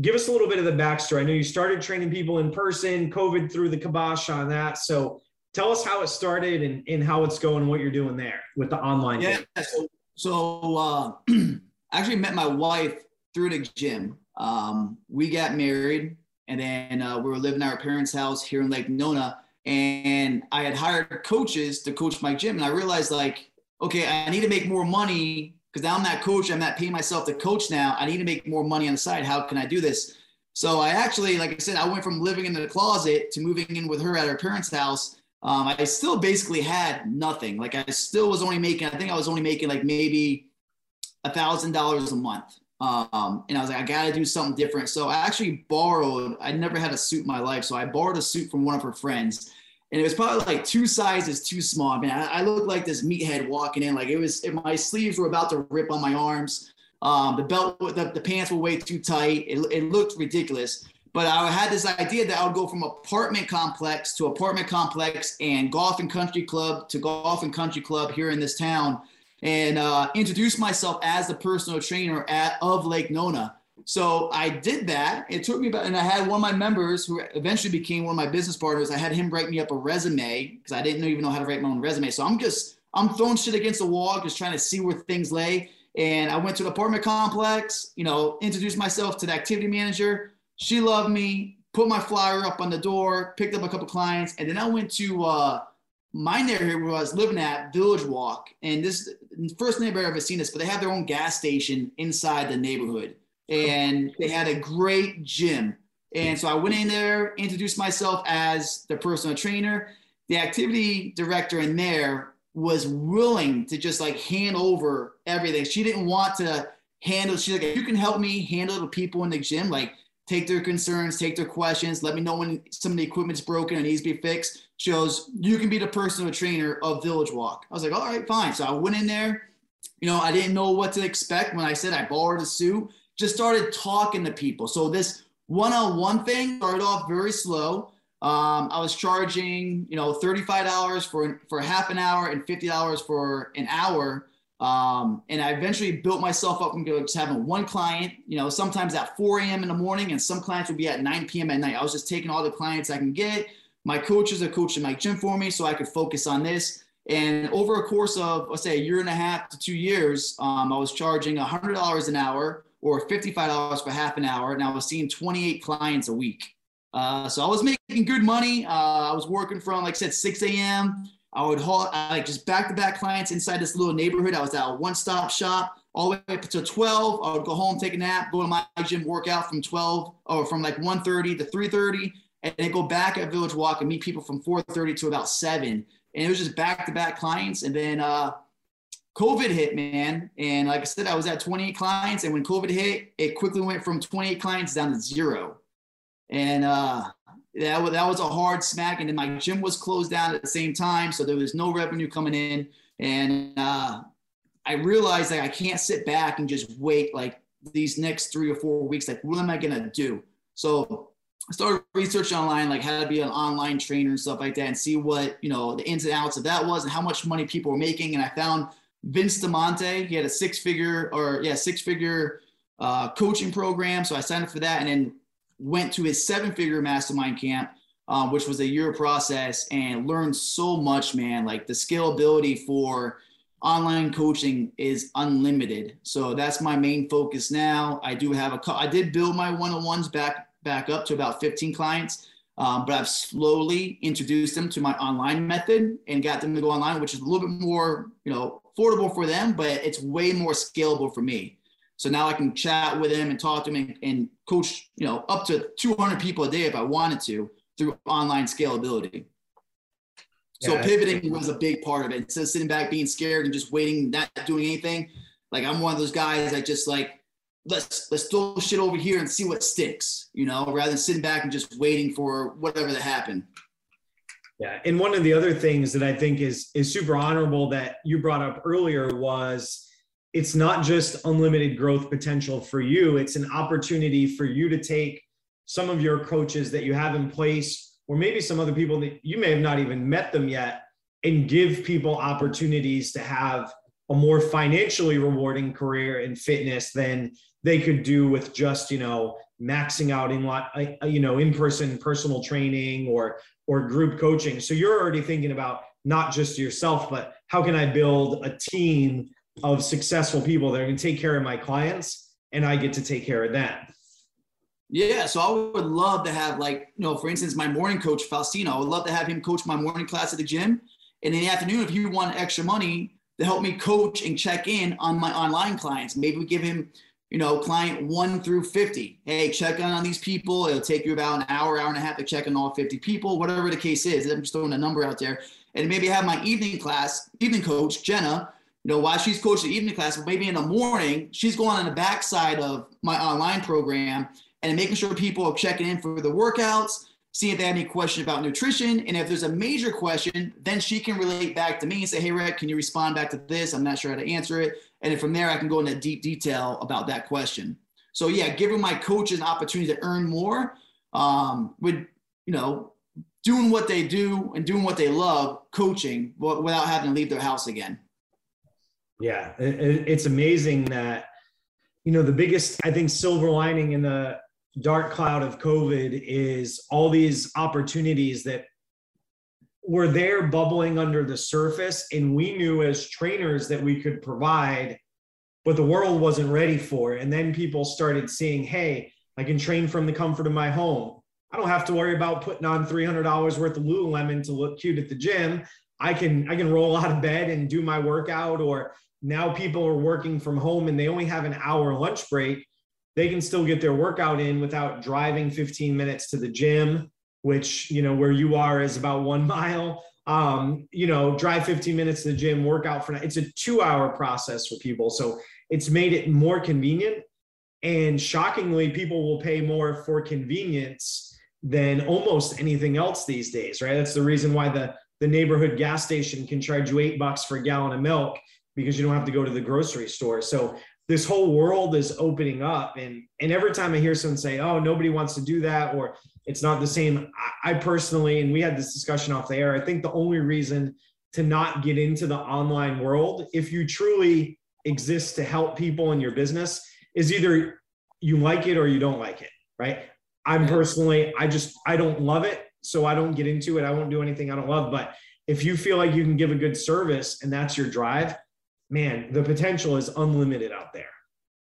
give us a little bit of the backstory. I know you started training people in person, COVID threw the kibosh on that. So tell us how it started and, and how it's going, what you're doing there with the online. Yeah. So, so uh, I *clears throat* actually met my wife through the gym. Um, we got married and then uh, we were living at our parents' house here in Lake Nona. And I had hired coaches to coach my gym. And I realized, like, okay, I need to make more money because now I'm not coach. I'm not paying myself to coach now. I need to make more money on the side. How can I do this? So I actually, like I said, I went from living in the closet to moving in with her at her parents' house. Um, I still basically had nothing. Like I still was only making, I think I was only making like maybe a thousand dollars a month. Um, and I was like, I got to do something different. So I actually borrowed, I never had a suit in my life. So I borrowed a suit from one of her friends. And it was probably like two sizes too small. I mean, I, I looked like this meathead walking in. Like it was, my sleeves were about to rip on my arms. Um, the belt, the, the pants were way too tight. It, it looked ridiculous. But I had this idea that I would go from apartment complex to apartment complex and golf and country club to golf and country club here in this town and uh, introduce myself as the personal trainer at, of Lake Nona. So I did that. It took me about, and I had one of my members who eventually became one of my business partners. I had him write me up a resume because I didn't even know how to write my own resume. So I'm just, I'm throwing shit against the wall, just trying to see where things lay. And I went to the apartment complex, you know, introduced myself to the activity manager. She loved me, put my flyer up on the door, picked up a couple clients, and then I went to uh, my neighborhood where I was living at, Village Walk, and this first neighborhood I've ever seen this, but they have their own gas station inside the neighborhood, and they had a great gym. And so I went in there, introduced myself as the personal trainer. The activity director in there was willing to just like hand over everything. She didn't want to handle. She's like, you can help me handle the people in the gym, like take their concerns, take their questions, let me know when some of the equipment's broken and needs to be fixed shows you can be the personal trainer of Village Walk. I was like, all right, fine. So I went in there. You know, I didn't know what to expect when I said I borrowed a suit. Just started talking to people. So this one-on-one thing started off very slow. Um, I was charging, you know, thirty-five dollars for for half an hour and fifty dollars for an hour. Um, and I eventually built myself up from just having one client, you know, sometimes at 4 a.m. in the morning, and some clients would be at 9 p.m. at night. I was just taking all the clients I can get, my coaches are coaching my gym for me so I could focus on this. And over a course of, let's say, a year and a half to two years, um, I was charging $100 an hour or $55 for half an hour. And I was seeing 28 clients a week. Uh, so I was making good money. Uh, I was working from, like I said, 6 a.m. I would haul like just back to back clients inside this little neighborhood. I was at a one stop shop all the way up to 12. I would go home, take a nap, go to my gym, work out from 12 or from like 1.30 to 3.30 and then go back at Village Walk and meet people from 4:30 to about seven. And it was just back-to-back clients. And then uh, COVID hit, man. And like I said, I was at 28 clients, and when COVID hit, it quickly went from 28 clients down to zero. And uh, that was, that was a hard smack. And then my gym was closed down at the same time, so there was no revenue coming in. And uh, I realized that I can't sit back and just wait like these next three or four weeks. Like, what am I gonna do? So I started researching online, like how to be an online trainer and stuff like that, and see what you know the ins and outs of that was and how much money people were making. And I found Vince Del Monte. He had a six-figure or yeah, six-figure uh, coaching program. So I signed up for that, and then went to his seven-figure mastermind camp, um, which was a year process, and learned so much, man. Like the scalability for online coaching is unlimited. So that's my main focus now. I do have a, I did build my one-on-ones back, back up to about 15 clients. Um, but I've slowly introduced them to my online method and got them to go online, which is a little bit more, you know, affordable for them, but it's way more scalable for me. So now I can chat with them and talk to them and, and coach, you know, up to 200 people a day if I wanted to through online scalability. So Yeah. pivoting was a big part of it. Instead of sitting back being scared and just waiting, not doing anything, like I'm one of those guys that just like let's let's throw shit over here and see what sticks, you know, rather than sitting back and just waiting for whatever to happen. Yeah, and one of the other things that I think is is super honorable that you brought up earlier was it's not just unlimited growth potential for you, it's an opportunity for you to take some of your coaches that you have in place or maybe some other people that you may have not even met them yet and give people opportunities to have a more financially rewarding career in fitness than they could do with just, you know, maxing out in lot, uh, you know, in-person personal training or or group coaching. So you're already thinking about not just yourself, but how can I build a team of successful people that are going to take care of my clients and I get to take care of them. Yeah, so I would love to have like, you know, for instance, my morning coach Faustino. I would love to have him coach my morning class at the gym. And in the afternoon, if he want extra money to help me coach and check in on my online clients, maybe we give him, you know, client one through 50. Hey, check on these people. It'll take you about an hour, hour and a half to check on all 50 people, whatever the case is. I'm just throwing a number out there. And maybe have my evening class, evening coach, Jenna, you know, while she's coaching the evening class, but maybe in the morning, she's going on the backside of my online program and making sure people are checking in for the workouts, seeing if they have any question about nutrition. And if there's a major question, then she can relate back to me and say, hey, Rick, can you respond back to this? I'm not sure how to answer it. And then from there, I can go into deep detail about that question. So yeah, giving my coaches an opportunity to earn more um, with, you know, doing what they do and doing what they love, coaching, without having to leave their house again. Yeah, it's amazing that, you know, the biggest, I think, silver lining in the dark cloud of COVID is all these opportunities that were there bubbling under the surface. And we knew as trainers that we could provide, but the world wasn't ready for. And then people started seeing, hey, I can train from the comfort of my home. I don't have to worry about putting on $300 worth of Lululemon to look cute at the gym. I can I can roll out of bed and do my workout or now people are working from home and they only have an hour lunch break they can still get their workout in without driving 15 minutes to the gym which you know where you are is about one *laughs* mile. Um, you know drive 15 minutes to the gym workout for it's a two hour process for people. So it's made it more convenient. And shockingly people will pay more for convenience than almost anything else these days right? That's the reason why the the neighborhood gas station can charge you eight bucks for a gallon of milk because you don't have to go to the grocery store. So this whole world is opening up. And, and every time I hear someone say, oh, nobody wants to do that, or it's not the same, I, I personally, and we had this discussion off the air, I think the only reason to not get into the online world, if you truly exist to help people in your business, is either you like it or you don't like it, right? I'm personally, I just, I don't love it. So I don't get into it. I won't do anything I don't love. But if you feel like you can give a good service and that's your drive, man, the potential is unlimited out there.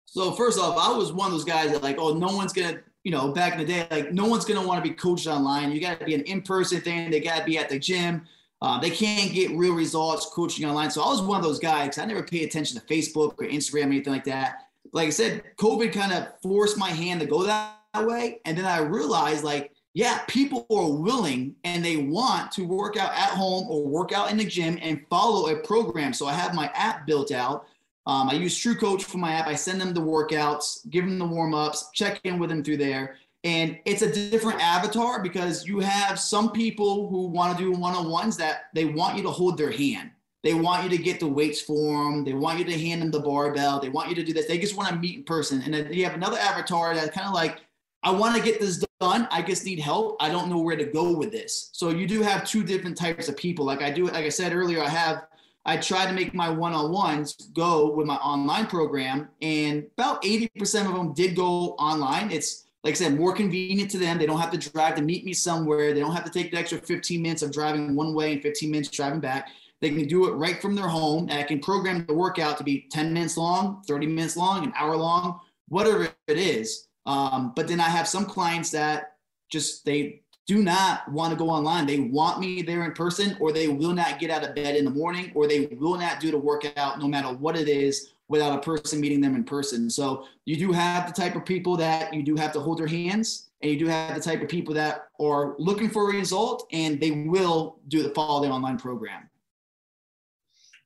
So first off, I was one of those guys that like, oh, no one's gonna, you know, back in the day, like no one's gonna want to be coached online. You got to be an in-person thing. They got to be at the gym. Uh, they can't get real results coaching online. So I was one of those guys. I never paid attention to Facebook or Instagram or anything like that. Like I said, COVID kind of forced my hand to go that way, and then I realized like yeah, people are willing and they want to work out at home or work out in the gym and follow a program. So I have my app built out. Um, I use True Coach for my app. I send them the workouts, give them the warm ups, check in with them through there. And it's a different avatar because you have some people who want to do one on ones that they want you to hold their hand. They want you to get the weights for them. They want you to hand them the barbell. They want you to do this. They just want to meet in person. And then you have another avatar that's kind of like, I want to get this done. I just need help. I don't know where to go with this. So you do have two different types of people. Like I do, like I said earlier, I have I try to make my one-on-ones go with my online program, and about 80% of them did go online. It's like I said, more convenient to them. They don't have to drive to meet me somewhere. They don't have to take the extra 15 minutes of driving one way and 15 minutes driving back. They can do it right from their home. And I can program the workout to be 10 minutes long, 30 minutes long, an hour long, whatever it is. Um, but then I have some clients that just they do not want to go online. They want me there in person, or they will not get out of bed in the morning, or they will not do the workout no matter what it is without a person meeting them in person. So you do have the type of people that you do have to hold their hands, and you do have the type of people that are looking for a result and they will do the follow the online program.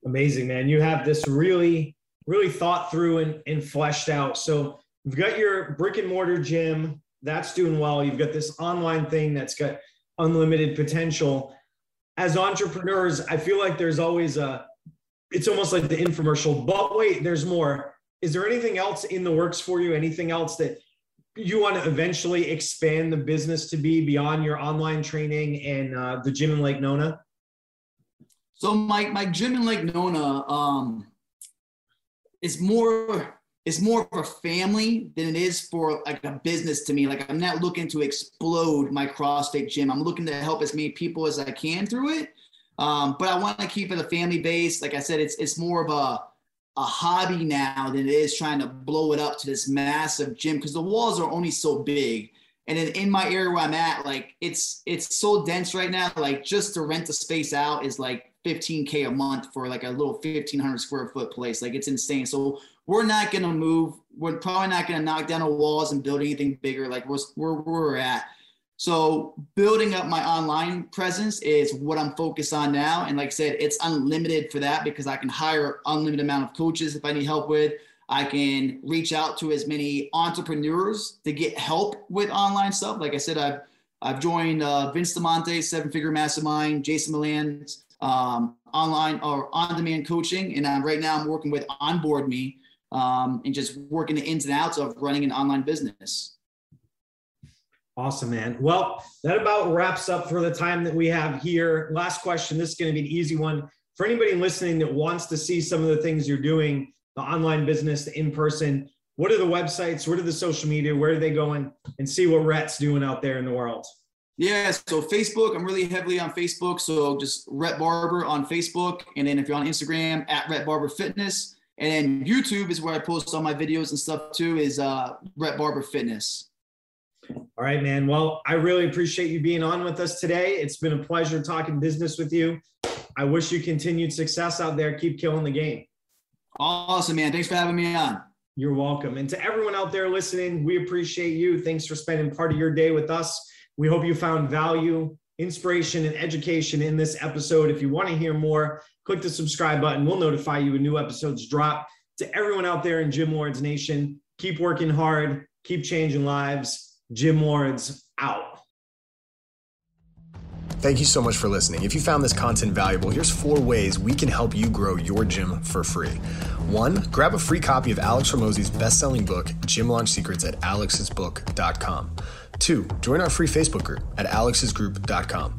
Amazing, man. You have this really, really thought through and, and fleshed out. So you've got your brick and mortar gym that's doing well. You've got this online thing that's got unlimited potential. As entrepreneurs, I feel like there's always a, it's almost like the infomercial, but wait, there's more. Is there anything else in the works for you? Anything else that you want to eventually expand the business to be beyond your online training and uh, the gym in Lake Nona? So my, my gym in Lake Nona um, is more it's more of a family than it is for like a business to me. Like I'm not looking to explode my CrossFit gym. I'm looking to help as many people as I can through it. Um, but I want to keep it a family base. Like I said, it's it's more of a a hobby now than it is trying to blow it up to this massive gym because the walls are only so big. And then in my area where I'm at, like it's it's so dense right now. Like just to rent the space out is like 15k a month for like a little 1500 square foot place. Like it's insane. So we're not going to move. We're probably not going to knock down the walls and build anything bigger. Like we're, where we're at. So building up my online presence is what I'm focused on now. And like I said, it's unlimited for that because I can hire unlimited amount of coaches if I need help with. I can reach out to as many entrepreneurs to get help with online stuff. Like I said, I've I've joined uh, Vince Del Monte, Seven Figure Mastermind, Jason Milan, um, online or on-demand coaching, and I'm, right now I'm working with Onboard Me, um, and just working the ins and outs of running an online business. Awesome, man. Well, that about wraps up for the time that we have here. Last question. This is going to be an easy one. For anybody listening that wants to see some of the things you're doing, the online business, the in person, what are the websites? What are the social media? Where are they going? And see what Rhett's doing out there in the world. Yeah, so Facebook, I'm really heavily on Facebook. So just Rhett Barber on Facebook. And then if you're on Instagram, at Rhett Barber Fitness. And then YouTube is where I post all my videos and stuff too, is uh, Rhett Barber Fitness. All right, man. Well, I really appreciate you being on with us today. It's been a pleasure talking business with you. I wish you continued success out there. Keep killing the game. Awesome, man. Thanks for having me on. You're welcome. And to everyone out there listening, we appreciate you. Thanks for spending part of your day with us. We hope you found value, inspiration, and education in this episode. If you want to hear more, click the subscribe button. We'll notify you when new episodes drop. To everyone out there in Gym Lords Nation, keep working hard, keep changing lives. Gym Lords out. Thank you so much for listening. If you found this content valuable, here's four ways we can help you grow your gym for free. One, grab a free copy of Alex Hormozi's best-selling book, Gym Launch Secrets at alexsbook.com. Two, join our free Facebook group at alexsgroup.com.